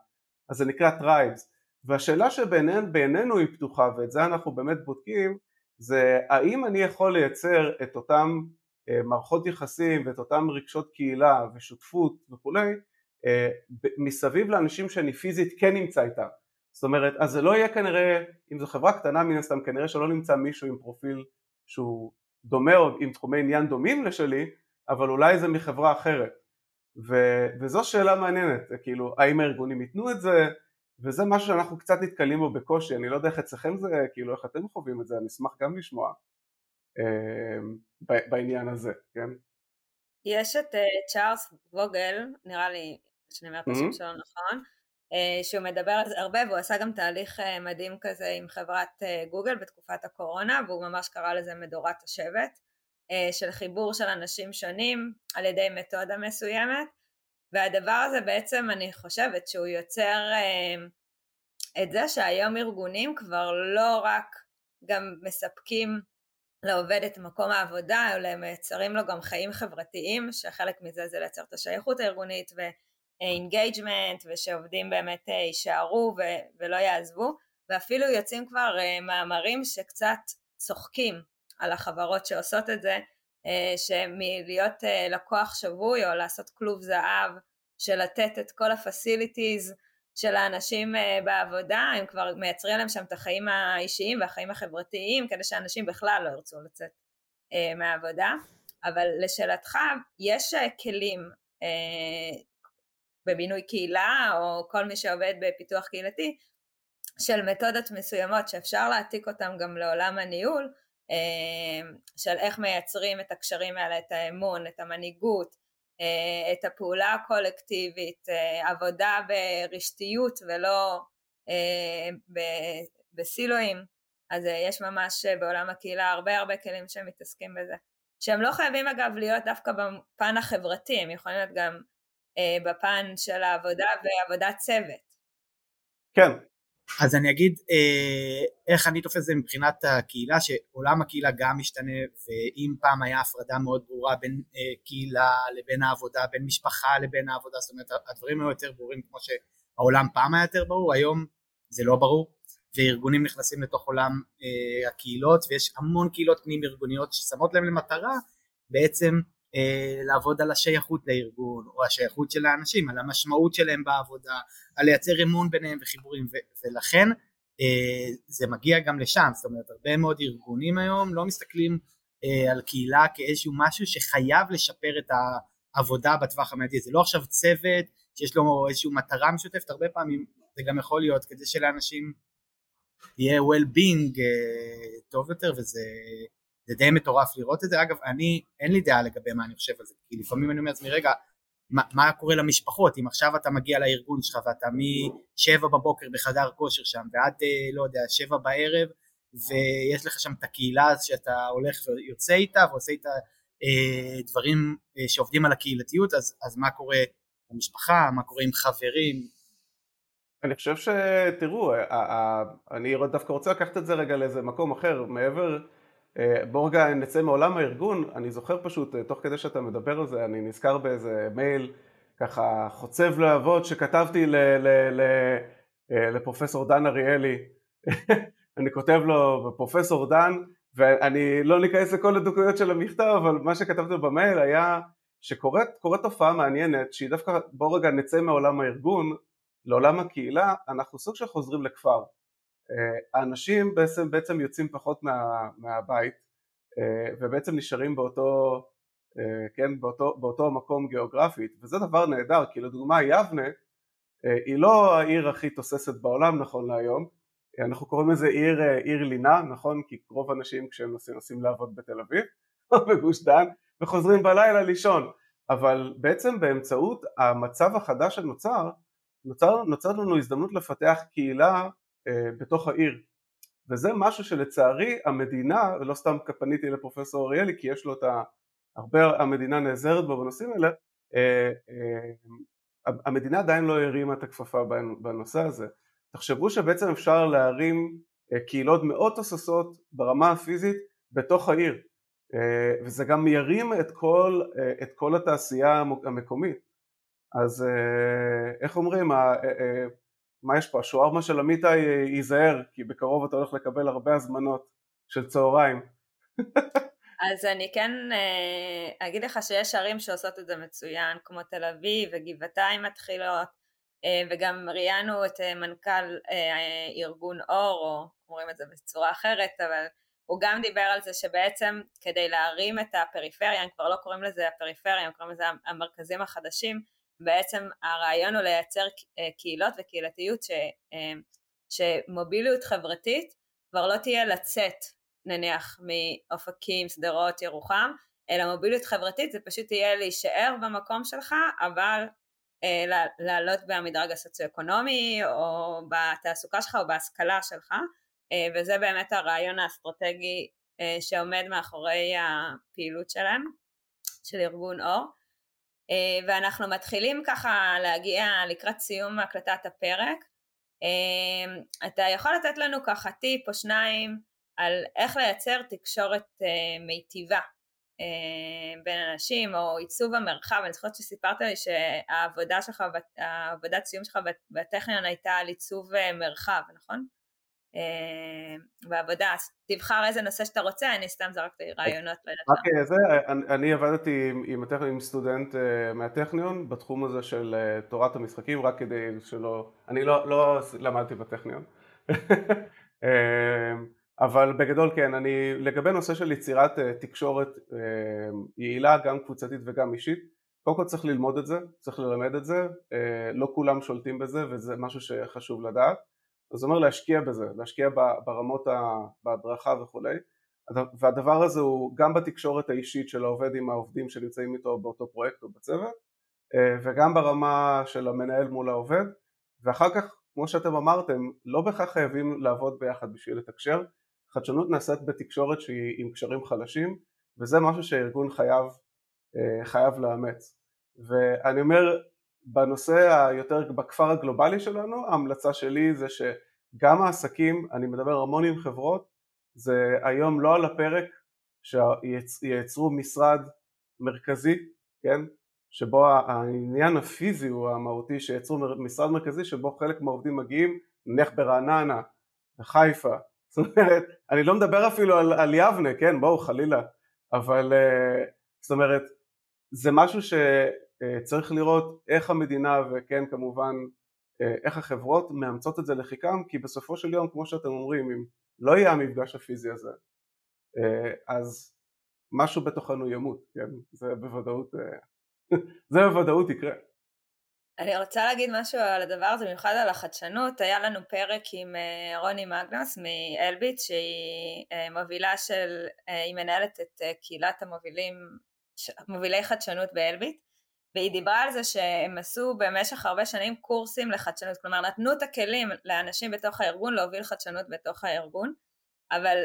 אז זה נקרא tribes והשאלה שבעינינו היא פתוחה ואת זה אנחנו באמת בודקים זה האם אני יכול לייצר את אותם אה, מערכות יחסים ואת אותם רגשות קהילה ושותפות וכולי אה, מסביב לאנשים שאני פיזית כן נמצא איתם? זאת אומרת אז זה לא יהיה כנראה אם זו חברה קטנה מן הסתם כנראה שלא נמצא מישהו עם פרופיל שהוא דומה או עם תחומי עניין דומים לשלי אבל אולי זה מחברה אחרת. ו, וזו שאלה מעניינת כאילו האם הארגונים ייתנו את זה וזה משהו שאנחנו קצת נתקלים בו בקושי, אני לא יודע איך אצלכם זה, כאילו איך אתם חווים את זה, אני אשמח גם לשמוע אה, בעניין הזה, כן? יש את אה, צ'ארלס ווגל, נראה לי שאני אומרת את השם שלו נכון, אה, שהוא מדבר על זה הרבה והוא עשה גם תהליך אה, מדהים כזה עם חברת אה, גוגל בתקופת הקורונה והוא ממש קרא לזה מדורת השבט של חיבור של אנשים שונים על ידי מתודה מסוימת והדבר הזה בעצם אני חושבת שהוא יוצר את זה שהיום ארגונים כבר לא רק גם מספקים לעובד את מקום העבודה, אלא מייצרים לו גם חיים חברתיים, שחלק מזה זה לייצר את השייכות הארגונית engagement ושעובדים באמת אה, יישארו ו- ולא יעזבו ואפילו יוצאים כבר אה, מאמרים שקצת צוחקים על החברות שעושות את זה שמלהיות לקוח שבוי או לעשות כלוב זהב של לתת את כל ה facilities של האנשים בעבודה, הם כבר מייצרים להם שם את החיים האישיים והחיים החברתיים כדי שאנשים בכלל לא ירצו לצאת מהעבודה, אבל לשאלתך יש כלים בבינוי קהילה או כל מי שעובד בפיתוח קהילתי של מתודות מסוימות שאפשר להעתיק אותם גם לעולם הניהול אה, של איך מייצרים את הקשרים האלה, את האמון, את המנהיגות, אה, את הפעולה הקולקטיבית, אה, עבודה ברשתיות ולא בסילואים, אז יש ממש בעולם הקהילה הרבה הרבה כלים שמתעסקים בזה, שהם לא חייבים אגב להיות דווקא בפן החברתי, הם יכולים להיות גם אה, בפן של העבודה ועבודת צוות. כן. אז אני אגיד אה, איך אני תופס את זה מבחינת הקהילה, שעולם הקהילה גם משתנה, ואם פעם היה הפרדה מאוד ברורה בין אה, קהילה לבין העבודה, בין משפחה לבין העבודה, זאת אומרת הדברים היו יותר ברורים כמו שהעולם פעם היה יותר ברור, היום זה לא ברור, וארגונים נכנסים לתוך עולם אה, הקהילות, ויש המון קהילות פנים ארגוניות ששמות להם למטרה בעצם לעבוד על השייכות לארגון או השייכות של האנשים, על המשמעות שלהם בעבודה, על לייצר אמון ביניהם וחיבורים ו- ולכן אה, זה מגיע גם לשם, זאת אומרת הרבה מאוד ארגונים היום לא מסתכלים אה, על קהילה כאיזשהו משהו שחייב לשפר את העבודה בטווח המיידי, זה לא עכשיו צוות שיש לו איזושהי מטרה משותפת, הרבה פעמים זה גם יכול להיות כדי שלאנשים יהיה well-being טוב יותר וזה זה די מטורף לראות את זה, אגב אני אין לי דעה לגבי מה אני חושב על זה, כי לפעמים אני אומר לעצמי רגע מה, מה קורה למשפחות? אם עכשיו אתה מגיע לארגון שלך ואתה משבע בבוקר בחדר כושר שם ועד אה, לא יודע שבע בערב ויש לך שם את הקהילה שאתה הולך ויוצא איתה ועושה איתה אה, דברים אה, שעובדים על הקהילתיות אז, אז מה קורה במשפחה, מה קורה עם חברים? אני חושב שתראו, אני דווקא רוצה לקחת את זה רגע לאיזה מקום אחר, מעבר אה, בואו רגע נצא מעולם הארגון, אני זוכר פשוט, אה, תוך כדי שאתה מדבר על זה, אני נזכר באיזה מייל ככה חוצב להבות שכתבתי ל, ל, ל, אה, לפרופסור דן אריאלי, אני כותב לו, פרופסור דן, ואני לא ניכנס לכל הדקויות של המכתב, אבל מה שכתבתי במייל היה שקורית תופעה מעניינת שהיא דווקא, בואו רגע נצא מעולם הארגון לעולם הקהילה, אנחנו סוג של חוזרים לכפר. האנשים בעצם, בעצם יוצאים פחות מה, מהבית ובעצם נשארים באותו, כן, באותו, באותו מקום גיאוגרפית וזה דבר נהדר כי לדוגמה יבנה היא לא העיר הכי תוססת בעולם נכון להיום אנחנו קוראים לזה עיר, עיר לינה, נכון? כי רוב האנשים כשהם נוסעים, נוסעים לעבוד בתל אביב או בגוש דן וחוזרים בלילה לישון אבל בעצם באמצעות המצב החדש שנוצר נוצר, נוצר לנו הזדמנות לפתח קהילה אה, בתוך העיר. וזה משהו שלצערי המדינה, ולא סתם פניתי לפרופסור אריאלי כי יש לו את ה... הרבה המדינה נעזרת בו בנושאים האלה אה, אה, המדינה עדיין לא הרימה את הכפפה בנושא הזה. תחשבו שבעצם אפשר להרים אה, קהילות מאוד תוססות ברמה הפיזית בתוך העיר. אה, וזה גם ירים את כל, אה, את כל התעשייה המקומית. אז איך אומרים, מה יש פה, השוארמה של עמיתי ייזהר כי בקרוב אתה הולך לקבל הרבה הזמנות של צהריים. אז אני כן אגיד לך שיש ערים שעושות את זה מצוין כמו תל אביב וגבעתיים מתחילות וגם ראיינו את מנכ"ל ארגון אור או אומרים את זה בצורה אחרת אבל הוא גם דיבר על זה שבעצם כדי להרים את הפריפריה, הם כבר לא קוראים לזה הפריפריה, הם קוראים לזה המרכזים החדשים, בעצם הרעיון הוא לייצר אה, קהילות וקהילתיות ש, אה, שמוביליות חברתית כבר לא תהיה לצאת נניח מאופקים, שדרות, ירוחם, אלא מוביליות חברתית זה פשוט יהיה להישאר במקום שלך אבל אה, לעלות במדרג הסוציו-אקונומי או בתעסוקה שלך או בהשכלה שלך וזה באמת הרעיון האסטרטגי שעומד מאחורי הפעילות שלהם, של ארגון אור. אה, ואנחנו מתחילים ככה להגיע לקראת סיום הקלטת הפרק. אתה יכול לתת לנו ככה טיפ או שניים על איך לייצר תקשורת מיטיבה בין אנשים או עיצוב המרחב, אני זוכרת שסיפרת לי שהעבודה שלך, העבודת סיום שלך בטכניון הייתה על עיצוב מרחב, נכון? אה, בעבודה, תבחר איזה נושא שאתה רוצה, אני סתם זרקתי רעיונות. רק זה, אני עבדתי עם, עם סטודנט אה, מהטכניון בתחום הזה של אה, תורת המשחקים, רק כדי שלא, אני לא, לא למדתי בטכניון, אבל בגדול כן, אני לגבי נושא של יצירת תקשורת יעילה, גם קבוצתית וגם אישית, קודם כל צריך ללמוד את זה, צריך ללמד את זה, לא כולם שולטים בזה וזה משהו שחשוב לדעת זה אומר להשקיע בזה, להשקיע ברמות, בהדרכה וכולי. והדבר הזה הוא גם בתקשורת האישית של העובד עם העובדים שנמצאים איתו באותו פרויקט או בצוות אה, וגם ברמה של המנהל מול העובד. ואחר כך כמו שאתם אמרתם לא בהכרח חייבים לעבוד ביחד בשביל לתקשר. חדשנות נעשית בתקשורת שהיא עם קשרים חלשים וזה משהו שהארגון חייב, אה, חייב לאמץ. ואני אומר בנושא היותר בכפר הגלובלי שלנו ההמלצה שלי זה שגם העסקים, אני מדבר המון עם חברות, זה היום לא על הפרק שייצרו משרד מרכזי, כן, שבו העניין הפיזי הוא המהותי שייצרו משרד מרכזי שבו חלק מהעובדים מגיעים נניח ברעננה, בחיפה, זאת אומרת, אני לא מדבר אפילו על, על יבנה, כן, בואו חלילה, אבל אה, זאת אומרת, זה משהו ש... צריך לראות איך המדינה וכן כמובן אה, איך החברות מאמצות את זה לחיקם כי בסופו של יום כמו שאתם אומרים אם לא יהיה המפגש הפיזי הזה אה, אז משהו בתוכנו ימות, כן? זה בוודאות, זה בוודאות יקרה. אני רוצה להגיד משהו על הדבר הזה, במיוחד על החדשנות, היה לנו פרק עם רוני מגנוס מאלביט שהיא מובילה של, היא מנהלת את קהילת המובילים, מובילי חדשנות באלביט והיא דיברה על זה שהם עשו במשך הרבה שנים קורסים לחדשנות, כלומר נתנו את הכלים לאנשים בתוך הארגון להוביל חדשנות בתוך הארגון, אבל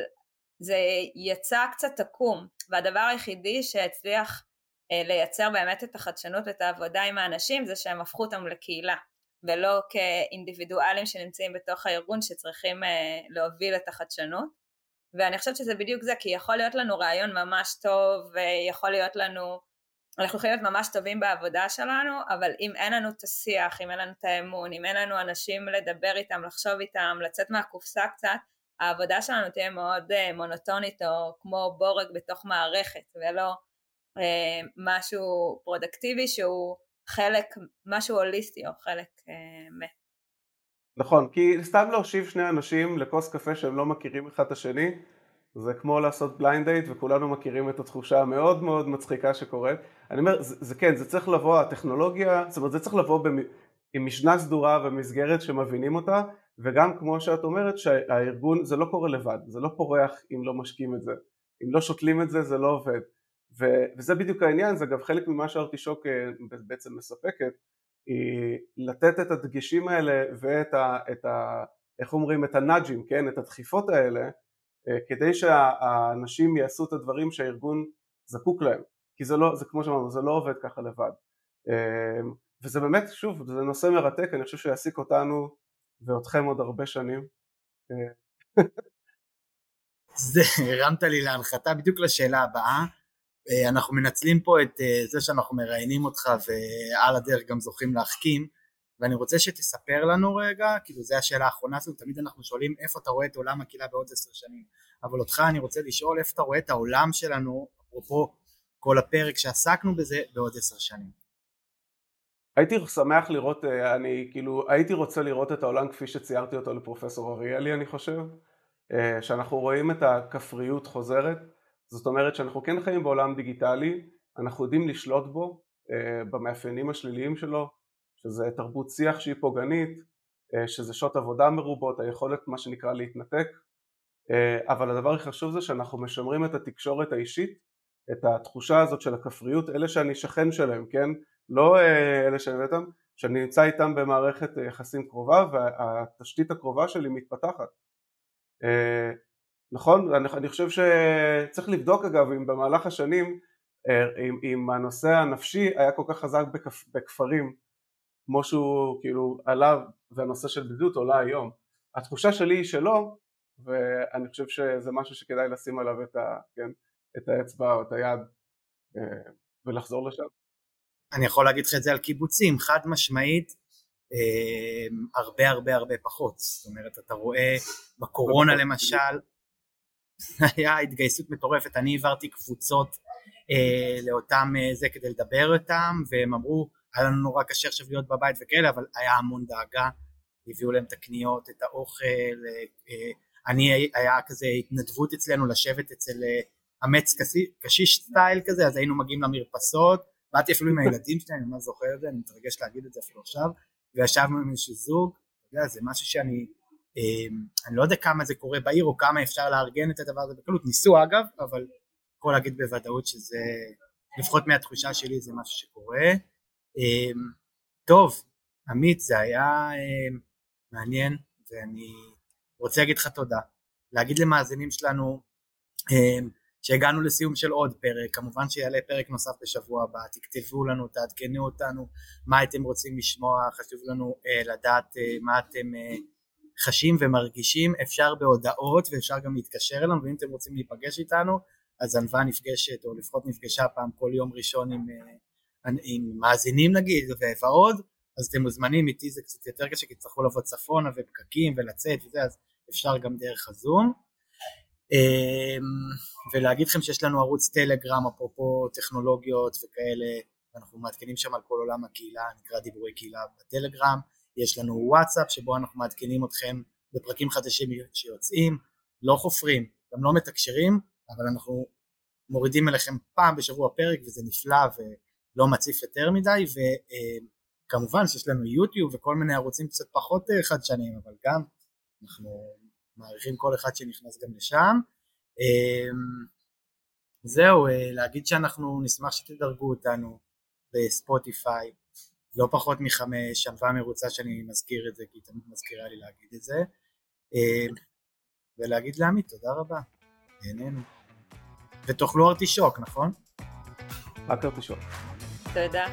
זה יצא קצת עקום, והדבר היחידי שהצליח אה, לייצר באמת את החדשנות ואת העבודה עם האנשים זה שהם הפכו אותם לקהילה, ולא כאינדיבידואלים שנמצאים בתוך הארגון שצריכים אה, להוביל את החדשנות. ואני חושבת שזה בדיוק זה, כי יכול להיות לנו רעיון ממש טוב, ויכול להיות לנו אנחנו יכולים להיות ממש טובים בעבודה שלנו, אבל אם אין לנו את השיח, אם אין לנו את האמון, אם אין לנו אנשים לדבר איתם, לחשוב איתם, לצאת מהקופסה קצת, העבודה שלנו תהיה מאוד אה, מונוטונית או כמו בורג בתוך מערכת, ולא אה, משהו פרודקטיבי שהוא חלק, משהו הוליסטי או חלק מ... נכון, כי סתם להושיב שני אנשים לכוס קפה שהם לא מכירים אחד את השני זה כמו לעשות blind date וכולנו מכירים את התחושה המאוד מאוד מצחיקה שקורית אני אומר, זה, זה כן, זה צריך לבוא, הטכנולוגיה, זאת אומרת זה צריך לבוא במ, עם משנה סדורה ומסגרת שמבינים אותה וגם כמו שאת אומרת שהארגון זה לא קורה לבד, זה לא פורח אם לא משקים את זה אם לא שותלים את זה זה לא עובד ו, וזה בדיוק העניין, זה אגב חלק ממה שארטישוק אה, בעצם מספקת היא לתת את הדגשים האלה ואת ה, ה... איך אומרים? את הנאג'ים, כן? את הדחיפות האלה כדי שהאנשים יעשו את הדברים שהארגון זקוק להם. כי זה לא, זה כמו שאמרנו, זה לא עובד ככה לבד. אה, וזה באמת, שוב, זה נושא מרתק, אני חושב שיעסיק אותנו ואתכם עוד הרבה שנים. אה, זה הרמת לי להנחתה בדיוק לשאלה הבאה. אנחנו מנצלים פה את זה שאנחנו מראיינים אותך ועל הדרך גם זוכים להחכים ואני רוצה שתספר לנו רגע, כאילו זו השאלה האחרונה שלנו, תמיד אנחנו שואלים איפה אתה רואה את עולם הקהילה בעוד עשר שנים, אבל אותך אני רוצה לשאול איפה אתה רואה את העולם שלנו, אפרופו כל הפרק שעסקנו בזה, בעוד עשר שנים. הייתי שמח לראות, אה, אני כאילו, הייתי רוצה לראות את העולם כפי שציירתי אותו לפרופסור אריאלי אני חושב, אה, שאנחנו רואים את הכפריות חוזרת, זאת אומרת שאנחנו כן חיים בעולם דיגיטלי, אנחנו יודעים לשלוט בו אה, במאפיינים השליליים שלו, שזה תרבות שיח שהיא פוגענית, אה, שזה שעות עבודה מרובות, היכולת מה שנקרא להתנתק, אה, אבל הדבר הכי חשוב זה שאנחנו משמרים את התקשורת האישית, את התחושה הזאת של הכפריות, אלה שאני שכן שלהם, כן? לא אה, אלה שאני איתם, שאני נמצא איתם במערכת יחסים קרובה והתשתית הקרובה שלי מתפתחת. נכון? אני, אני חושב שצריך לבדוק אגב אם במהלך השנים אם, אם הנושא הנפשי היה כל כך חזק בכפ, בכפרים כמו שהוא כאילו עלה והנושא של בדידות עולה היום. התחושה שלי היא שלא ואני חושב שזה משהו שכדאי לשים עליו את, ה, כן, את האצבע או את היד אה, ולחזור לשם. אני יכול להגיד לך את זה על קיבוצים, חד משמעית אה, הרבה הרבה הרבה פחות, זאת אומרת אתה רואה בקורונה למשל היה התגייסות מטורפת, אני העברתי קבוצות אה, לאותם אה, זה כדי לדבר איתם והם אמרו היה לנו נורא קשה עכשיו להיות בבית וכאלה, אבל היה המון דאגה, הביאו להם את הקניות, את האוכל, אה, אה, אני, היה כזה התנדבות אצלנו לשבת אצל אמץ אה, קשיש סטייל כזה, אז היינו מגיעים למרפסות, באתי אפילו עם הילדים שלי, אני ממש זוכר את זה, אני מתרגש להגיד את זה אפילו עכשיו, וישבנו עם איזשהו זוג, זה משהו שאני, אני לא יודע כמה זה קורה בעיר, או כמה אפשר לארגן את הדבר הזה בקלות, ניסו אגב, אבל יכול להגיד בוודאות שזה, לפחות מהתחושה שלי זה משהו שקורה. אמ, טוב, עמית, זה היה אמ, מעניין, ואני רוצה להגיד לך תודה. להגיד למאזינים שלנו אמ, שהגענו לסיום של עוד פרק, כמובן שיעלה פרק נוסף בשבוע הבא, תכתבו לנו, תעדכנו אותנו מה אתם רוצים לשמוע, חשוב לנו uh, לדעת uh, מה אתם uh, חשים ומרגישים, אפשר בהודעות ואפשר גם להתקשר אלינו, ואם אתם רוצים להיפגש איתנו, אז ענווה נפגשת, או לפחות נפגשה פעם כל יום ראשון עם עם מאזינים נגיד ועוד, אז אתם מוזמנים, איתי זה קצת יותר קשה כי תצטרכו לבוא צפונה ופקקים ולצאת וזה, אז אפשר גם דרך הזום. אמ, ולהגיד לכם שיש לנו ערוץ טלגרם אפרופו טכנולוגיות וכאלה, אנחנו מעדכנים שם על כל עולם הקהילה, נקרא דיבורי קהילה בטלגרם, יש לנו וואטסאפ שבו אנחנו מעדכנים אתכם בפרקים חדשים שיוצאים, לא חופרים, גם לא מתקשרים, אבל אנחנו מורידים אליכם פעם בשבוע פרק וזה נפלא לא מציף יותר מדי וכמובן שיש לנו יוטיוב וכל מיני ערוצים קצת פחות אה, חדשניים אבל גם אנחנו מעריכים כל אחד שנכנס גם לשם. אמ, זהו אה, להגיד שאנחנו נשמח שתדרגו אותנו בספוטיפיי לא פחות מחמש, שלווה מרוצה שאני מזכיר את זה כי היא תמיד מזכירה לי להגיד את זה. אמ, ולהגיד לעמית תודה רבה, נהנינו. ותאכלו ארטישוק נכון? רק ארטישוק что да.